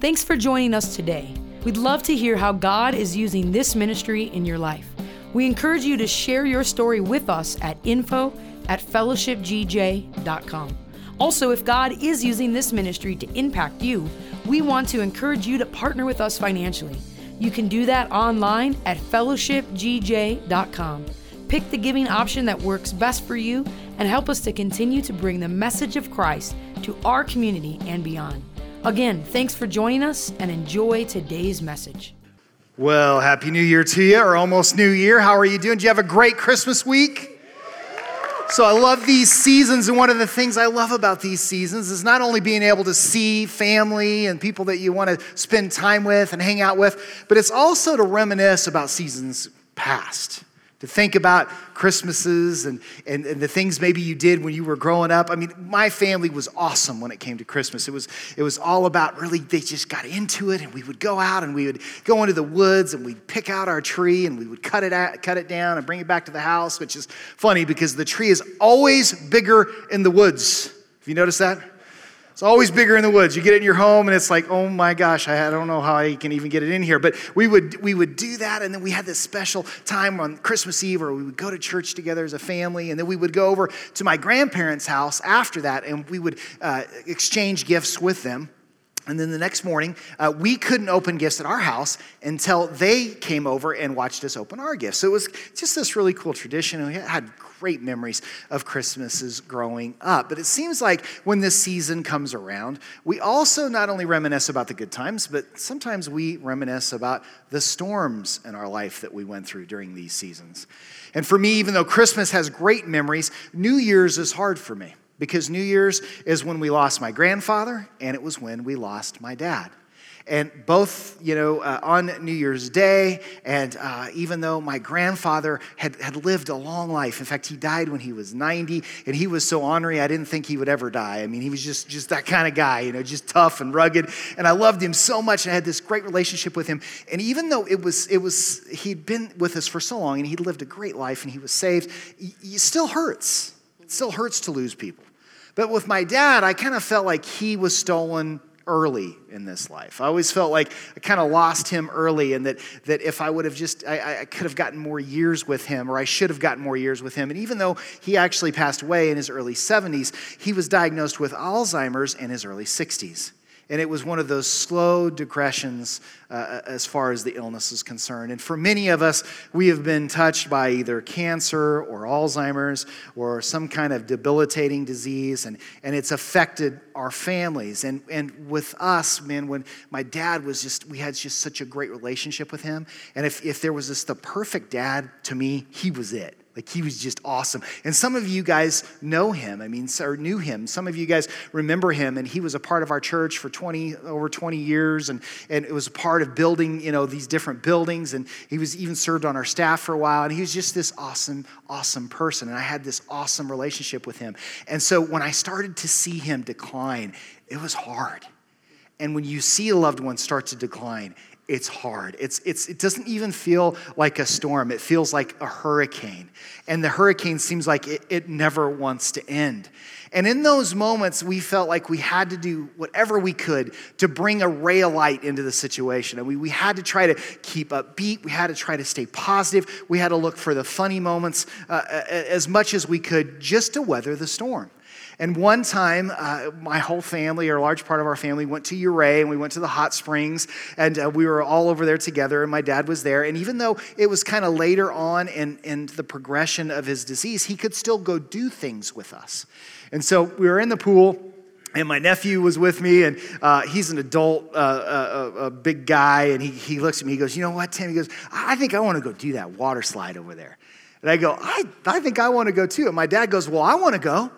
Thanks for joining us today. We'd love to hear how God is using this ministry in your life. We encourage you to share your story with us at info at fellowshipgj.com. Also, if God is using this ministry to impact you, we want to encourage you to partner with us financially. You can do that online at fellowshipgj.com. Pick the giving option that works best for you and help us to continue to bring the message of Christ to our community and beyond. Again, thanks for joining us and enjoy today's message. Well, Happy New Year to you, or almost New Year. How are you doing? Do you have a great Christmas week? So, I love these seasons, and one of the things I love about these seasons is not only being able to see family and people that you want to spend time with and hang out with, but it's also to reminisce about seasons past to think about Christmases and, and, and, the things maybe you did when you were growing up. I mean, my family was awesome when it came to Christmas. It was, it was all about really, they just got into it, and we would go out and we would go into the woods and we'd pick out our tree and we would cut it, out, cut it down and bring it back to the house, which is funny because the tree is always bigger in the woods. Have you noticed that? It's always bigger in the woods. You get it in your home, and it's like, oh my gosh, I don't know how I can even get it in here. But we would we would do that, and then we had this special time on Christmas Eve, where we would go to church together as a family, and then we would go over to my grandparents' house after that, and we would uh, exchange gifts with them. And then the next morning, uh, we couldn't open gifts at our house until they came over and watched us open our gifts. So it was just this really cool tradition. And we had great memories of Christmases growing up. But it seems like when this season comes around, we also not only reminisce about the good times, but sometimes we reminisce about the storms in our life that we went through during these seasons. And for me, even though Christmas has great memories, New Year's is hard for me because New Year's is when we lost my grandfather and it was when we lost my dad. And both, you know, uh, on New Year's Day, and uh, even though my grandfather had, had lived a long life, in fact, he died when he was 90, and he was so ornery, I didn't think he would ever die. I mean, he was just, just that kind of guy, you know, just tough and rugged. And I loved him so much, and I had this great relationship with him. And even though it was, it was, he'd been with us for so long, and he'd lived a great life, and he was saved, it still hurts. It still hurts to lose people. But with my dad, I kind of felt like he was stolen early in this life. I always felt like I kind of lost him early, and that, that if I would have just, I, I could have gotten more years with him, or I should have gotten more years with him. And even though he actually passed away in his early 70s, he was diagnosed with Alzheimer's in his early 60s. And it was one of those slow digressions uh, as far as the illness is concerned. And for many of us, we have been touched by either cancer or Alzheimer's or some kind of debilitating disease, and, and it's affected our families. And, and with us, man, when my dad was just, we had just such a great relationship with him. And if, if there was just the perfect dad to me, he was it. Like he was just awesome. And some of you guys know him. I mean, or knew him. Some of you guys remember him. And he was a part of our church for 20, over 20 years. And, and it was a part of building, you know, these different buildings. And he was even served on our staff for a while. And he was just this awesome, awesome person. And I had this awesome relationship with him. And so when I started to see him decline, it was hard. And when you see a loved one start to decline, it's hard. It's, it's, it doesn't even feel like a storm, it feels like a hurricane. And the hurricane seems like it, it never wants to end. And in those moments, we felt like we had to do whatever we could to bring a ray of light into the situation. And we, we had to try to keep upbeat. We had to try to stay positive. We had to look for the funny moments uh, as much as we could just to weather the storm. And one time, uh, my whole family, or a large part of our family, went to Ouray and we went to the hot springs and uh, we were all over there together and my dad was there. And even though it was kind of later on in, in the progression of his disease, he could still go do things with us. And so we were in the pool and my nephew was with me, and uh, he's an adult, uh, uh, uh, a big guy, and he, he looks at me, he goes, You know what, Tim? He goes, I think I want to go do that water slide over there. And I go, I, I think I want to go too. And my dad goes, Well, I want to go.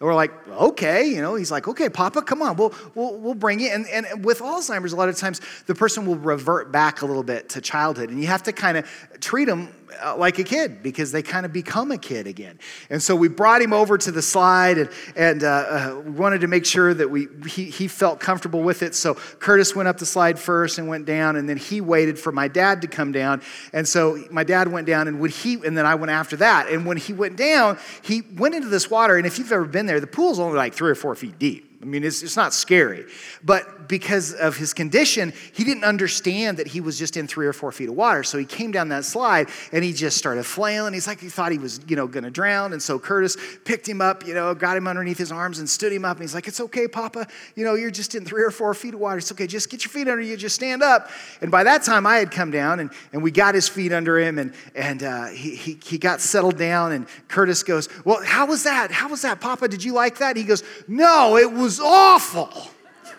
And we're like, okay, you know, he's like, okay, Papa, come on, we'll, we'll, we'll bring you. And, and with Alzheimer's, a lot of times the person will revert back a little bit to childhood. And you have to kind of treat them like a kid because they kind of become a kid again. And so we brought him over to the slide and, and uh, uh, we wanted to make sure that we, he, he felt comfortable with it. So Curtis went up the slide first and went down, and then he waited for my dad to come down. And so my dad went down, and when he, and then I went after that. And when he went down, he went into this water. And if you've ever been there, the pool's only like three or four feet deep. I mean, it's, it's not scary. But because of his condition, he didn't understand that he was just in three or four feet of water. So he came down that slide and he just started flailing. He's like, he thought he was, you know, going to drown. And so Curtis picked him up, you know, got him underneath his arms and stood him up. And he's like, it's okay, Papa. You know, you're just in three or four feet of water. It's okay. Just get your feet under you. Just stand up. And by that time, I had come down and, and we got his feet under him and, and uh, he, he, he got settled down. And Curtis goes, well, how was that? How was that, Papa? Did you like that? He goes, no, it was awful.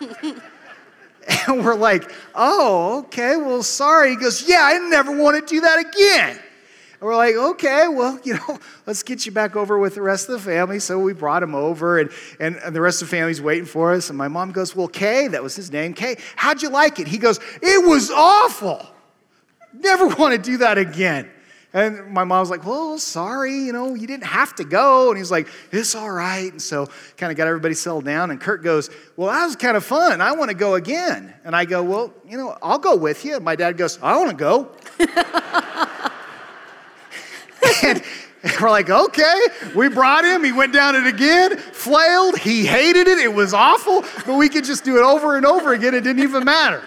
and we're like, oh, okay, well, sorry. He goes, yeah, I never want to do that again. And we're like, okay, well, you know, let's get you back over with the rest of the family. So we brought him over, and, and, and, the rest of the family's waiting for us. And my mom goes, well, Kay, that was his name, Kay, how'd you like it? He goes, it was awful. Never want to do that again. And my mom was like, well, sorry, you know, you didn't have to go. And he's like, it's all right. And so kind of got everybody settled down. And Kurt goes, well, that was kind of fun. I want to go again. And I go, well, you know, I'll go with you. And my dad goes, I want to go. and, we're like, okay. We brought him. He went down it again, flailed. He hated it. It was awful, but we could just do it over and over again. It didn't even matter.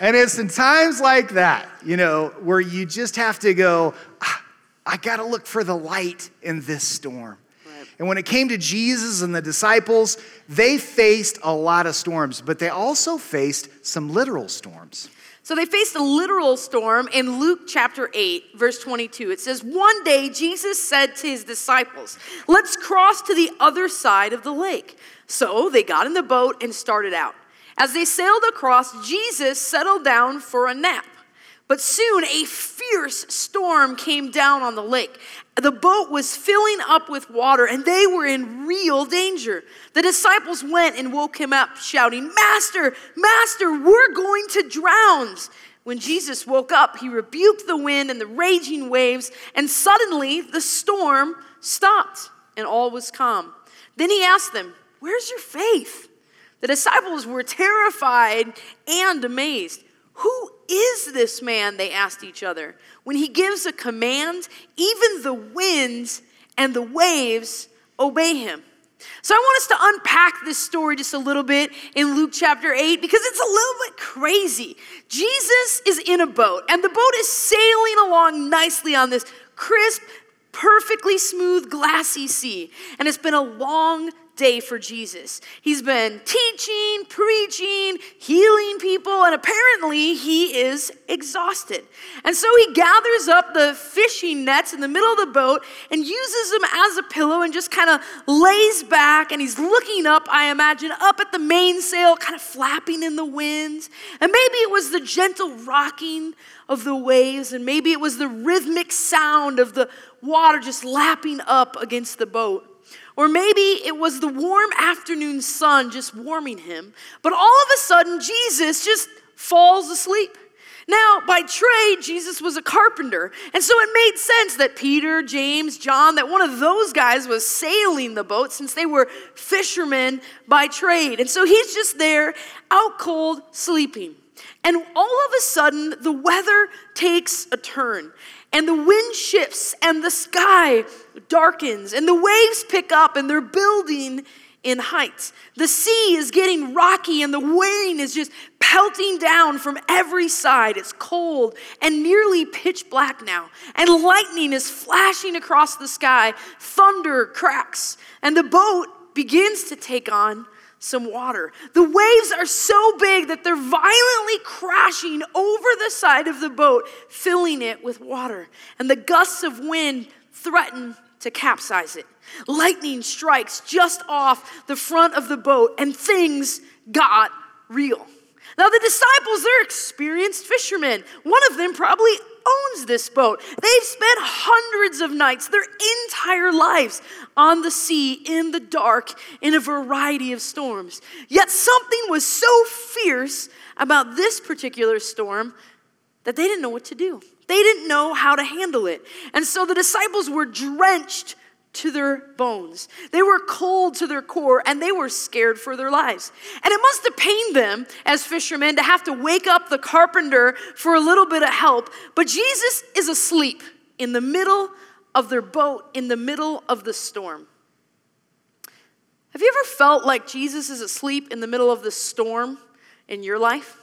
And it's in times like that, you know, where you just have to go, ah, I got to look for the light in this storm. Right. And when it came to Jesus and the disciples, they faced a lot of storms, but they also faced some literal storms. So they faced a literal storm in Luke chapter 8, verse 22. It says, One day Jesus said to his disciples, Let's cross to the other side of the lake. So they got in the boat and started out. As they sailed across, Jesus settled down for a nap. But soon a fierce storm came down on the lake. The boat was filling up with water and they were in real danger. The disciples went and woke him up, shouting, Master, Master, we're going to drown. When Jesus woke up, he rebuked the wind and the raging waves, and suddenly the storm stopped and all was calm. Then he asked them, Where's your faith? The disciples were terrified and amazed. Who is this man? They asked each other. When he gives a command, even the winds and the waves obey him. So I want us to unpack this story just a little bit in Luke chapter 8 because it's a little bit crazy. Jesus is in a boat, and the boat is sailing along nicely on this crisp, perfectly smooth, glassy sea. And it's been a long day for Jesus. He's been teaching, preaching, healing people, and apparently he is exhausted. And so he gathers up the fishing nets in the middle of the boat and uses them as a pillow and just kind of lays back and he's looking up, I imagine, up at the mainsail, kind of flapping in the winds. And maybe it was the gentle rocking of the waves, and maybe it was the rhythmic sound of the water just lapping up against the boat. Or maybe it was the warm afternoon sun just warming him, but all of a sudden, Jesus just falls asleep. Now, by trade, Jesus was a carpenter. And so it made sense that Peter, James, John, that one of those guys was sailing the boat since they were fishermen by trade. And so he's just there, out cold, sleeping. And all of a sudden, the weather takes a turn and the wind shifts and the sky darkens and the waves pick up and they're building in height. The sea is getting rocky and the wind is just pelting down from every side. It's cold and nearly pitch black now. And lightning is flashing across the sky. Thunder cracks and the boat begins to take on some water. The waves are so big that they're violently crashing over the side of the boat, filling it with water. And the gusts of wind threaten to capsize it. Lightning strikes just off the front of the boat, and things got real. Now, the disciples, they're experienced fishermen. One of them probably owns this boat. They've spent hundreds of nights, their entire lives, on the sea in the dark in a variety of storms. Yet something was so fierce about this particular storm that they didn't know what to do. They didn't know how to handle it. And so the disciples were drenched to their bones. They were cold to their core and they were scared for their lives. And it must have pained them as fishermen to have to wake up the carpenter for a little bit of help. But Jesus is asleep in the middle of their boat in the middle of the storm. Have you ever felt like Jesus is asleep in the middle of the storm in your life?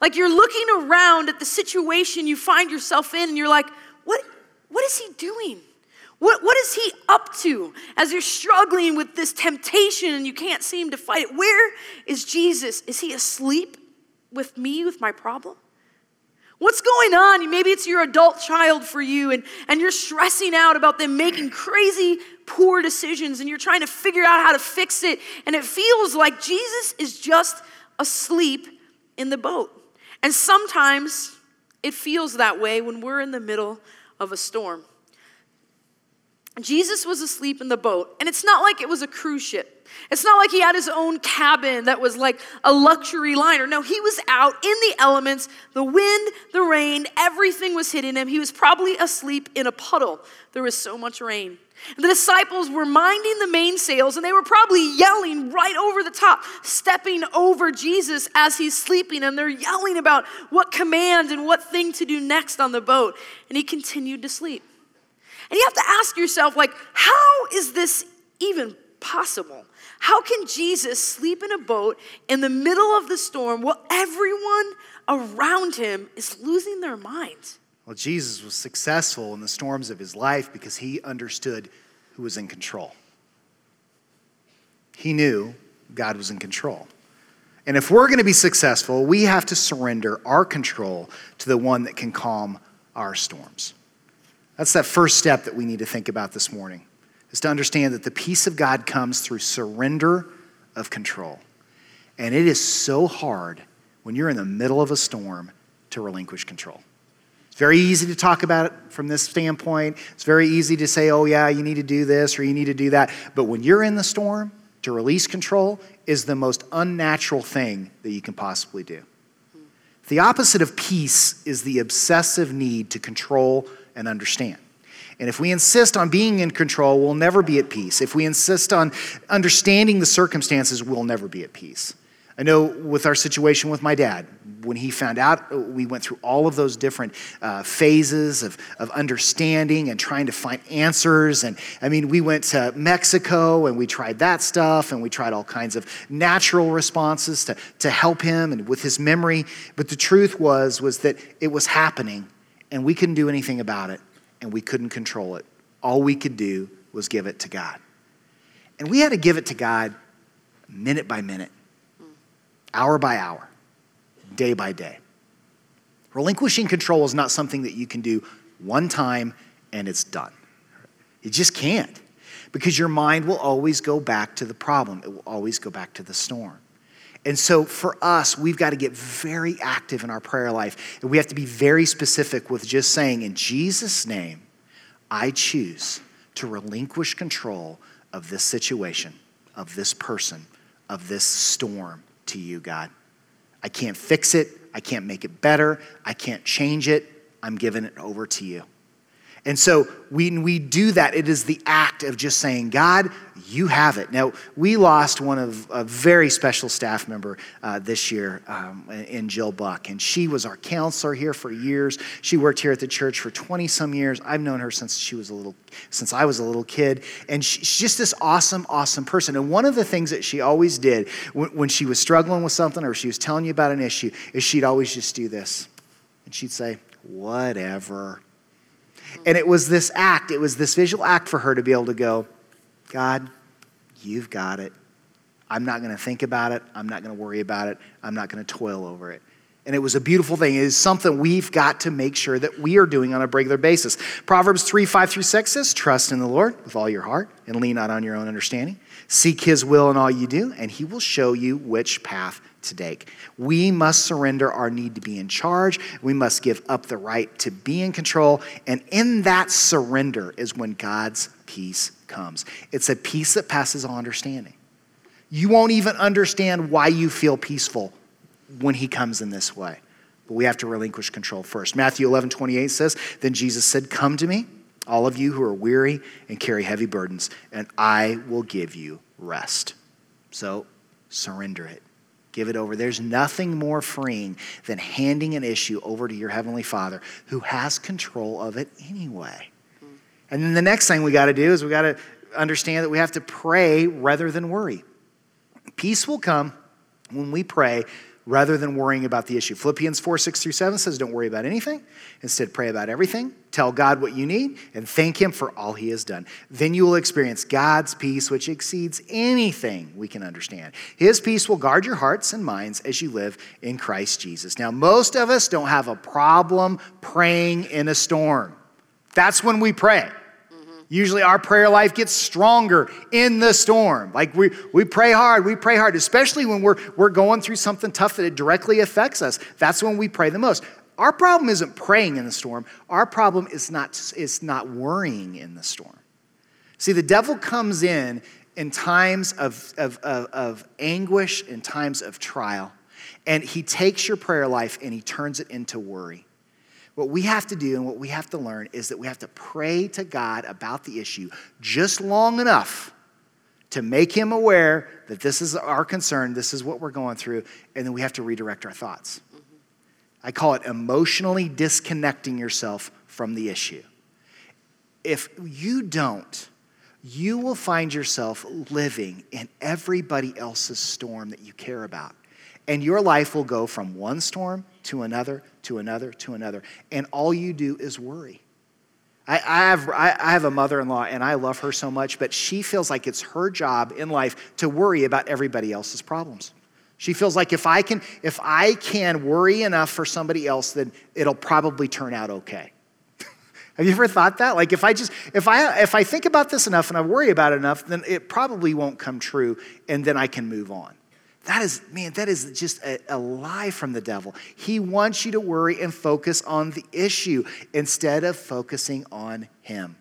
Like you're looking around at the situation you find yourself in and you're like, what, what is he doing? What, what is he up to as you're struggling with this temptation and you can't seem to fight it? Where is Jesus? Is he asleep with me, with my problem? What's going on? Maybe it's your adult child for you, and, and you're stressing out about them making crazy, poor decisions, and you're trying to figure out how to fix it, and it feels like Jesus is just asleep in the boat. And sometimes it feels that way when we're in the middle of a storm. Jesus was asleep in the boat, and it's not like it was a cruise ship. It's not like he had his own cabin that was like a luxury liner. No, he was out in the elements, the wind, the rain, everything was hitting him. He was probably asleep in a puddle. There was so much rain. The disciples were minding the mainsails and they were probably yelling right over the top, stepping over Jesus as he's sleeping. And they're yelling about what command and what thing to do next on the boat. And he continued to sleep. And you have to ask yourself, like, how is this even possible? How can Jesus sleep in a boat in the middle of the storm while everyone around him is losing their minds? Well, Jesus was successful in the storms of his life because he understood who was in control. He knew God was in control. And if we're going to be successful, we have to surrender our control to the one that can calm our storms. That's that first step that we need to think about this morning is to understand that the peace of God comes through surrender of control. And it is so hard when you're in the middle of a storm to relinquish control. It's very easy to talk about it from this standpoint. It's very easy to say, oh, yeah, you need to do this or you need to do that. But when you're in the storm, to release control is the most unnatural thing that you can possibly do. The opposite of peace is the obsessive need to control and understand. And if we insist on being in control, we'll never be at peace. If we insist on understanding the circumstances, we'll never be at peace. I know with our situation with my dad, when he found out, we went through all of those different uh, phases of, of understanding and trying to find answers. And I mean, we went to Mexico and we tried that stuff and we tried all kinds of natural responses to, to help him and with his memory. But the truth was, was that it was happening and we couldn't do anything about it and we couldn't control it. All we could do was give it to God. And we had to give it to God minute by minute, hour by hour, day by day. Relinquishing control is not something that you can do one time and it's done. You just can't because your mind will always go back to the problem, it will always go back to the storm. And so for us, we've got to get very active in our prayer life. And we have to be very specific with just saying, in Jesus' name, I choose to relinquish control of this situation, of this person, of this storm to you, God. I can't fix it. I can't make it better. I can't change it. I'm giving it over to you. And so when we do that, it is the act of just saying, God, you have it. Now, we lost one of a very special staff member uh, this year um, in Jill Buck, and she was our counselor here for years. She worked here at the church for 20 some years. I've known her since she was a little, since I was a little kid, and she's just this awesome, awesome person. And one of the things that she always did when, when she was struggling with something or she was telling you about an issue is she'd always just do this, and she'd say, "Whatever." And it was this act, it was this visual act for her to be able to go, God, you've got it. I'm not going to think about it. I'm not going to worry about it. I'm not going to toil over it. And it was a beautiful thing. It is something we've got to make sure that we are doing on a regular basis. Proverbs 3 5 through 6 says, Trust in the Lord with all your heart and lean not on your own understanding. Seek his will in all you do, and he will show you which path to take. We must surrender our need to be in charge. We must give up the right to be in control. And in that surrender is when God's peace comes. It's a peace that passes all understanding. You won't even understand why you feel peaceful when He comes in this way. But we have to relinquish control first. Matthew 11, 28 says, Then Jesus said, Come to me, all of you who are weary and carry heavy burdens, and I will give you rest. So surrender it. Give it over. There's nothing more freeing than handing an issue over to your Heavenly Father who has control of it anyway. And then the next thing we got to do is we got to understand that we have to pray rather than worry. Peace will come when we pray rather than worrying about the issue. Philippians 4 6 through 7 says, Don't worry about anything. Instead, pray about everything. Tell God what you need and thank Him for all He has done. Then you will experience God's peace, which exceeds anything we can understand. His peace will guard your hearts and minds as you live in Christ Jesus. Now, most of us don't have a problem praying in a storm. That's when we pray. Usually our prayer life gets stronger in the storm. Like we, we pray hard, we pray hard, especially when we're, we're going through something tough that it directly affects us. That's when we pray the most. Our problem isn't praying in the storm. Our problem is not, is not worrying in the storm. See, the devil comes in in times of, of, of, of anguish, in times of trial, and he takes your prayer life and he turns it into worry. What we have to do and what we have to learn is that we have to pray to God about the issue just long enough to make Him aware that this is our concern, this is what we're going through, and then we have to redirect our thoughts. I call it emotionally disconnecting yourself from the issue. If you don't, you will find yourself living in everybody else's storm that you care about. And your life will go from one storm to another, to another, to another. And all you do is worry. I, I have, I, I have a mother in law, and I love her so much, but she feels like it's her job in life to worry about everybody else's problems. She feels like if I can, if I can worry enough for somebody else, then it'll probably turn out okay. Have you ever thought that? Like if I just if I if I think about this enough and I worry about it enough, then it probably won't come true, and then I can move on. That is, man, that is just a, a, lie from the devil. He wants you to worry and focus on the issue instead of focusing on him.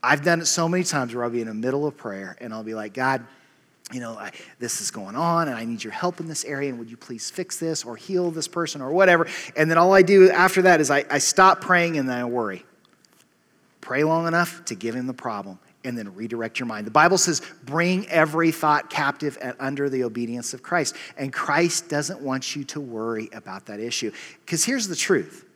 I've done it so many times where I'll be in the middle of prayer and I'll be like, God, you know, I, this is going on and I need your help in this area and would you please fix this or heal this person or whatever. And then all I do after that is I, I stop praying and then I worry. Pray long enough to give him the problem and then redirect your mind. The Bible says, bring every thought captive and under the obedience of Christ. And Christ doesn't want you to worry about that issue. Because here's the truth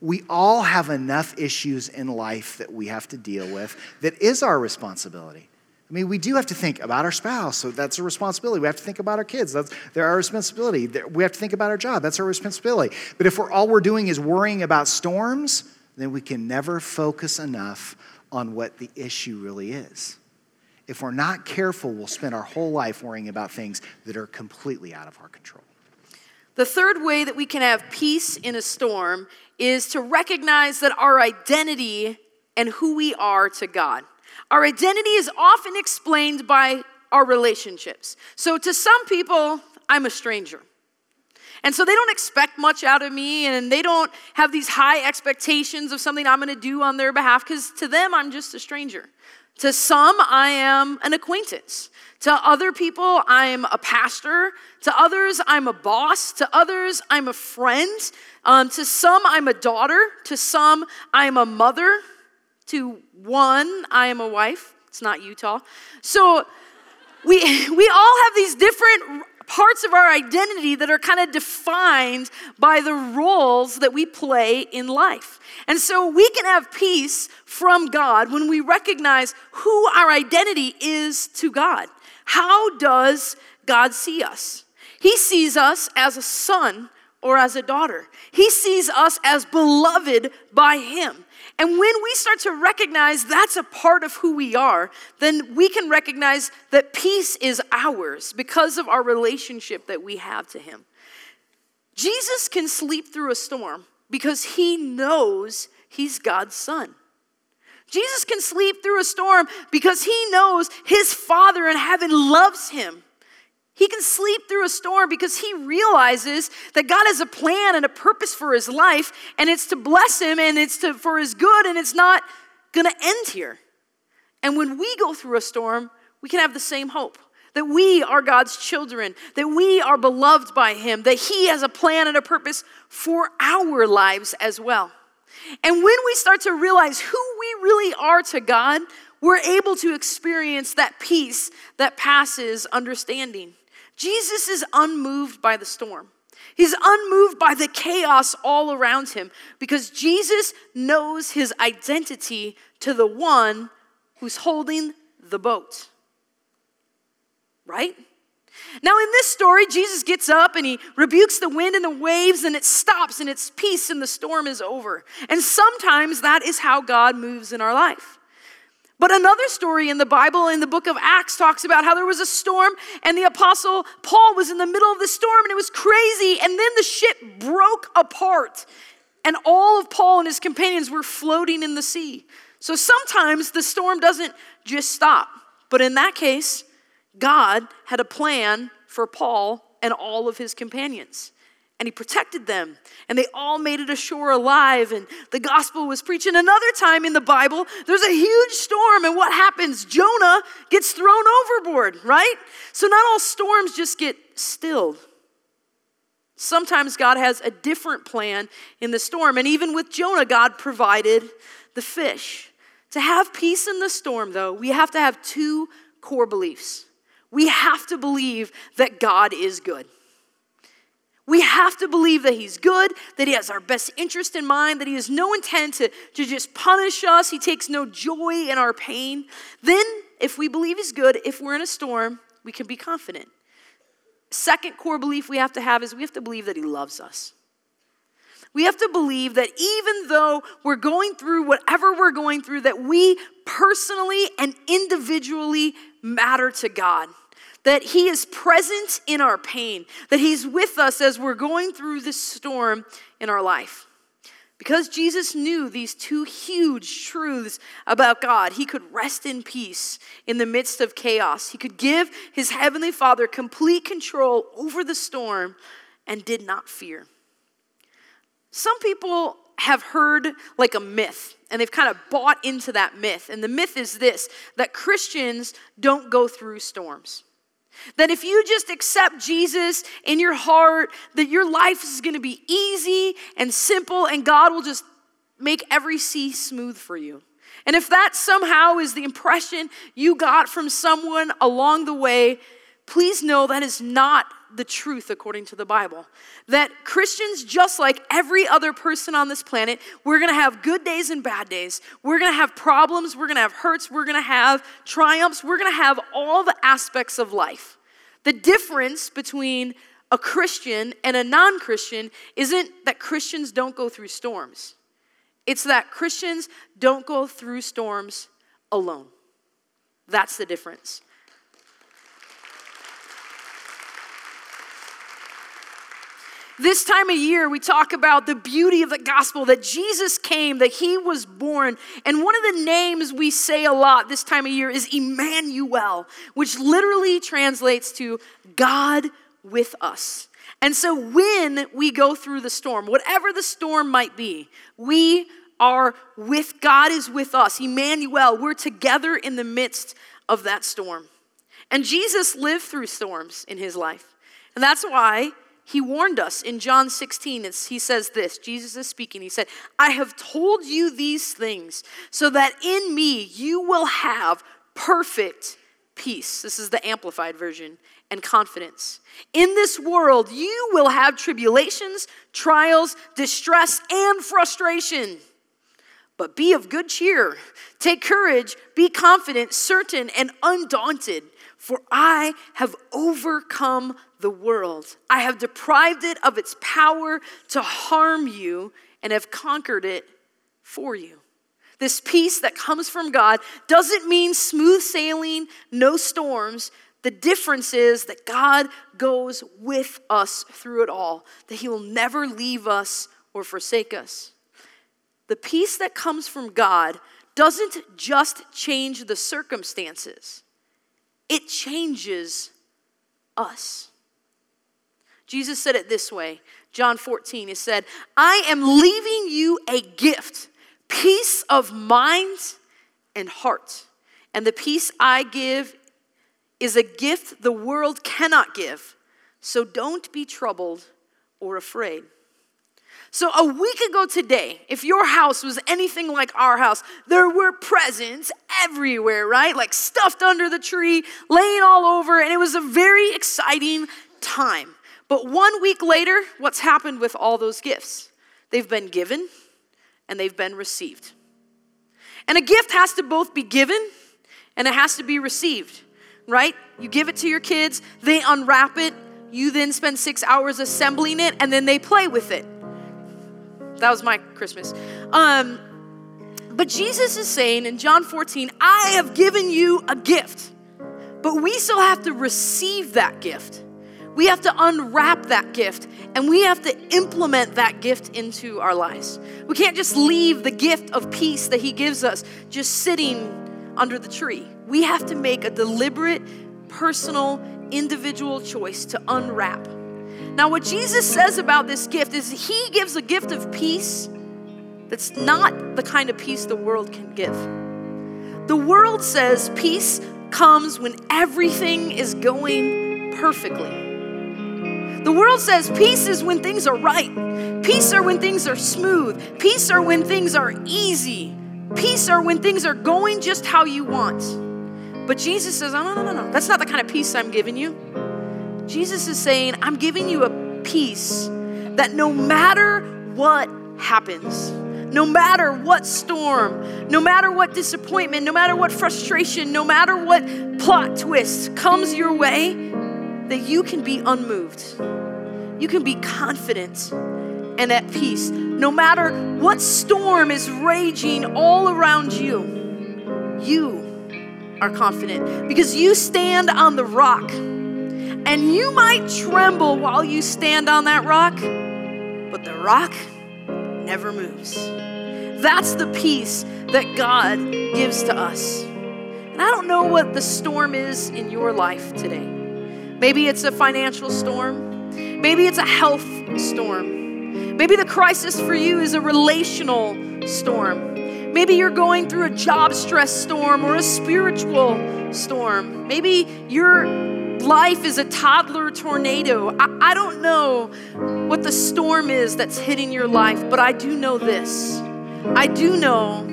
we all have enough issues in life that we have to deal with that is our responsibility. I mean, we do have to think about our spouse, so that's a responsibility. We have to think about our kids, that's they're our responsibility. We have to think about our job, that's our responsibility. But if we're, all we're doing is worrying about storms, then we can never focus enough on what the issue really is. If we're not careful, we'll spend our whole life worrying about things that are completely out of our control. The third way that we can have peace in a storm is to recognize that our identity and who we are to God. Our identity is often explained by our relationships. So to some people, I'm a stranger. And so they don't expect much out of me and they don't have these high expectations of something I'm to do on their behalf because to them, I'm just a stranger. To some, I am an acquaintance. To other people, I'm a pastor. To others, I'm a boss. To others, I'm a friend. Um, to some, I'm a daughter. To some, I'm a mother. To one, I am a wife. It's not Utah. So we, we all have these different parts of our identity that are kind of defined by the roles that we play in life. And so we can have peace from God when we recognize who our identity is to God. How does God see us? He sees us as a son or as a daughter. He sees us as beloved by Him. And when we start to recognize that's a part of who we are, then we can recognize that peace is ours because of our relationship that we have to Him. Jesus can sleep through a storm because He knows He's God's Son. Jesus can sleep through a storm because He knows His Father in heaven loves Him he can sleep through a storm because he realizes that God has a plan and a purpose for his life, and it's to bless him and it's to, for his good, and it's not gonna end here. And when we go through a storm, we can have the same hope that we are God's children, that we are beloved by him, that he has a plan and a purpose for our lives as well. And when we start to realize who we really are to God, we're able to experience that peace that passes understanding. Jesus is unmoved by the storm. He's unmoved by the chaos all around him because Jesus knows his identity to the one who's holding the boat. Right? Now, in this story, Jesus gets up and he rebukes the wind and the waves, and it stops and it's peace, and the storm is over. And sometimes that is how God moves in our life. But another story in the Bible, in the book of Acts, talks about how there was a storm and the apostle Paul was in the middle of the storm and it was crazy. And then the ship broke apart and all of Paul and his companions were floating in the sea. So sometimes the storm doesn't just stop. But in that case, God had a plan for Paul and all of his companions and he protected them and they all made it ashore alive and the gospel was preached. And another time in the bible there's a huge storm and what happens? Jonah gets thrown overboard right? So not all storms just get stilled. Sometimes god has a different plan in the storm and even with jonah god provided the fish. To have peace in the storm though we have to have two core beliefs. We have to believe that god is good we have to believe that He's good, that He has our best interest in mind, that He has no intent to, to just punish us, He takes no joy in our pain. Then, if we believe He's good, if we're in a storm, we can be confident. Second core belief we have to have is we have to believe that He loves us. We have to believe that even though we're going through whatever we're going through, that we personally and individually matter to God that He is present in our pain, that He's with us as we're going through this storm in our life. Because Jesus knew these two huge truths about God, he could rest in peace in the midst of chaos. He could give his heavenly Father complete control over the storm and did not fear. Some people have heard like a myth and they've kind of bought into that myth. And the myth is this that Christians don't go through storms. That if you just accept Jesus in your heart, that your life is going to be easy and simple, and God will just make every sea smooth for you. And if that somehow is the impression you got from someone along the way, please know that is not the truth according to the Bible. That Christians, just like every other person on this planet, we're gonna have good days and bad days. We're gonna have problems, we're gonna have hurts, we're gonna have triumphs, we're gonna have all the aspects of life. The difference between a Christian and a non Christian isn't that Christians don't go through storms, it's that Christians don't go through storms alone. That's the difference. This time of year, we talk about the beauty of the gospel that Jesus came, that he was born. And one of the names we say a lot this time of year is Emmanuel, which literally translates to God with us. And so when we go through the storm, whatever the storm might be, we are with God is with us. Emmanuel, we're together in the midst of that storm. And Jesus lived through storms in his life. And that's why he warned us in John 16. he says this Jesus is speaking. He said, I have told you these things so that in me you will have perfect peace. This is the amplified version and confidence. In this world, you will have tribulations, trials, distress, and frustration. But be of good cheer. Take courage, be confident, certain, and undaunted. For I have overcome the world. I have deprived it of its power to harm you and have conquered it for you. This peace that comes from God doesn't mean smooth sailing, no storms. The difference is that God goes with us through it all, that He will never leave us or forsake us. The peace that comes from God doesn't just change the circumstances, it changes us. Jesus said it this way John 14, he said, I am leaving you a gift, peace of mind and heart. And the peace I give is a gift the world cannot give. So don't be troubled or afraid. So, a week ago today, if your house was anything like our house, there were presents everywhere, right? Like stuffed under the tree, laying all over, and it was a very exciting time. But one week later, what's happened with all those gifts? They've been given and they've been received. And a gift has to both be given and it has to be received, right? You give it to your kids, they unwrap it, you then spend six hours assembling it, and then they play with it. That was my Christmas. Um, but Jesus is saying in John 14, I have given you a gift, but we still have to receive that gift. We have to unwrap that gift and we have to implement that gift into our lives. We can't just leave the gift of peace that He gives us just sitting under the tree. We have to make a deliberate, personal, individual choice to unwrap. Now, what Jesus says about this gift is He gives a gift of peace that's not the kind of peace the world can give. The world says peace comes when everything is going perfectly. The world says peace is when things are right. Peace are when things are smooth. Peace are when things are easy. Peace are when things are going just how you want. But Jesus says, oh, no, no, no, no. That's not the kind of peace I'm giving you. Jesus is saying, I'm giving you a peace that no matter what happens, no matter what storm, no matter what disappointment, no matter what frustration, no matter what plot twist comes your way, that you can be unmoved you can be confident and at peace. No matter what storm is raging all around you, you are confident because you stand on the rock. And you might tremble while you stand on that rock, but the rock never moves. That's the peace that God gives to us. And I don't know what the storm is in your life today. Maybe it's a financial storm. Maybe it's a health storm. Maybe the crisis for you is a relational storm. Maybe you're going through a job stress storm or a spiritual storm. Maybe your life is a toddler tornado. I, I, don't know what the storm is that's hitting your life, but I do know this. I do know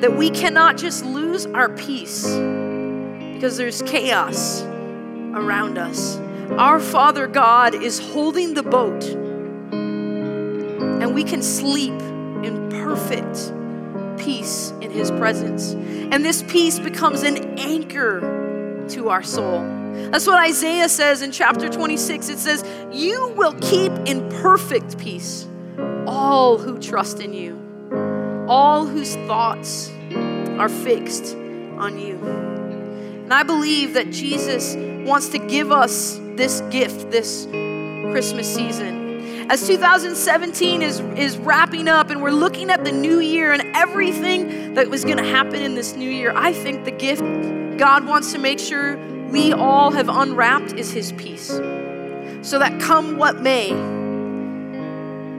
that we cannot just lose our peace because there's chaos around us. Our Father God is holding the boat, and we can sleep in perfect peace in His presence. And this peace becomes an anchor to our soul. That's what Isaiah says in chapter 26. It says, You will keep in perfect peace all who trust in you, all whose thoughts are fixed on you. And I believe that Jesus wants to give us this gift this Christmas season. As 2017 is, is wrapping up and we're looking at the new year and everything that was going to happen in this new year, I think the gift God wants to make sure we all have unwrapped is His peace. So that come what may,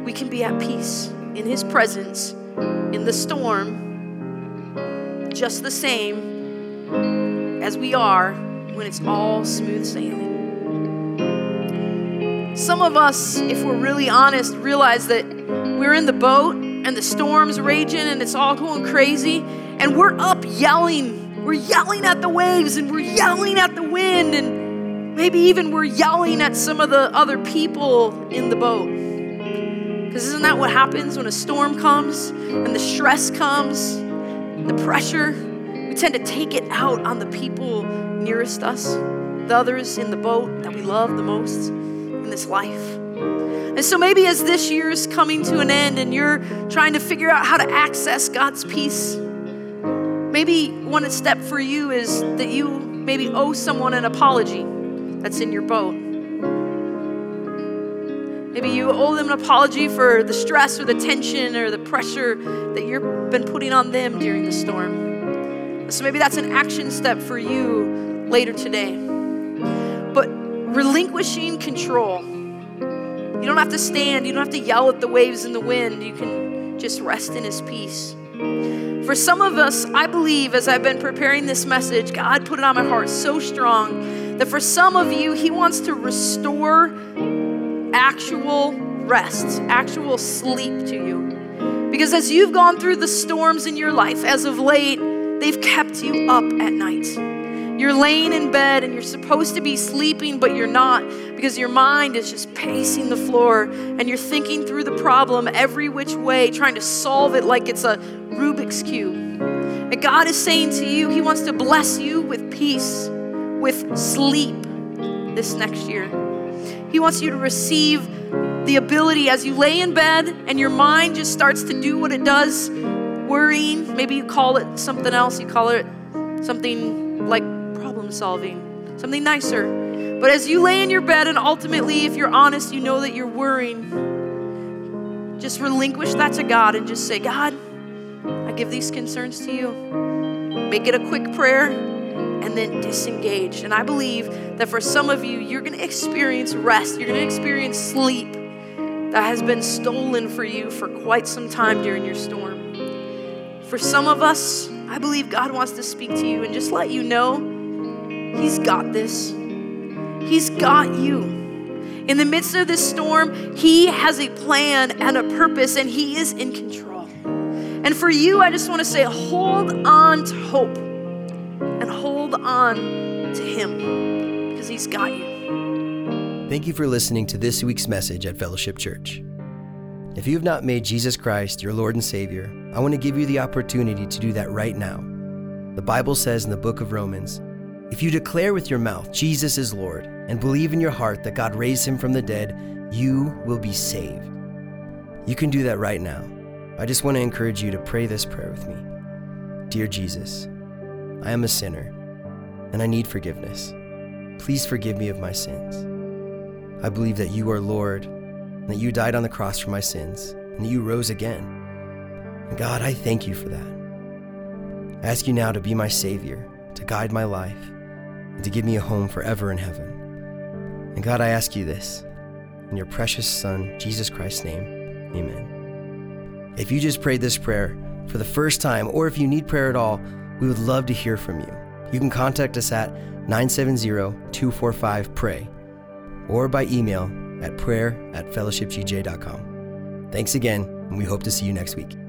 we can be at peace in His presence in the storm, just the same as we are when it's all smooth sailing. Some of us, if we're really honest, realize that we're in the boat and the storm's raging and it's all going crazy, and we're up yelling. We're yelling at the waves and we're yelling at the wind, and maybe even we're yelling at some of the other people in the boat. Because isn't that what happens when a storm comes and the stress comes, the pressure? We tend to take it out on the people nearest us, the others in the boat that we love the most in this life. And so maybe as this year is coming to an end and you're trying to figure out how to access God's peace, maybe one step for you is that you maybe owe someone an apology that's in your boat. Maybe you owe them an apology for the stress or the tension or the pressure that you've been putting on them during the storm. So maybe that's an action step for you later today But relinquishing control. You don't have to stand, you don't have to yell at the waves and the wind. You can just rest in His peace. For some of us, I believe as I've been preparing this message, God put it on my heart so strong that for some of you, He wants to restore actual rest, actual sleep to you. Because as you've gone through the storms in your life as of late, they've kept you up at night. You're laying in bed and you're supposed to be sleeping, but you're not because your mind is just pacing the floor and you're thinking through the problem every which way, trying to solve it like it's a Rubik's Cube. And God is saying to you, He wants to bless you with peace, with sleep this next year. He wants you to receive the ability as you lay in bed and your mind just starts to do what it does, worrying. Maybe you call it something else, you call it something like problem solving, something nicer. But as you lay in your bed, and ultimately, if you're honest, you know that you're worrying, just relinquish that to God and just say, God, I give these concerns to you. Make it a quick prayer and then disengage. And I believe that for some of you, you're going to experience rest, you're going to experience sleep that has been stolen for you for quite some time during your storm. For some of us, I believe God wants to speak to you and just let you know He's got this. He's got you. In the midst of this storm, He has a plan and a purpose, and He is in control. And for you, I just want to say hold on to hope and hold on to Him because He's got you. Thank you for listening to this week's message at Fellowship Church. If you have not made Jesus Christ your Lord and Savior, I want to give you the opportunity to do that right now. The Bible says in the book of Romans, if you declare with your mouth Jesus is Lord and believe in your heart that God raised him from the dead, you will be saved. You can do that right now. I just want to encourage you to pray this prayer with me. Dear Jesus, I am a sinner and I need forgiveness. Please forgive me of my sins. I believe that you are Lord and that you died on the cross for my sins and that you rose again. God, I thank you for that. I ask you now to be my Savior, to guide my life, and to give me a home forever in heaven. And God, I ask you this in your precious Son, Jesus Christ's name. Amen. If you just prayed this prayer for the first time, or if you need prayer at all, we would love to hear from you. You can contact us at 970 245 PRAY or by email at prayer at fellowshipgj.com. Thanks again, and we hope to see you next week.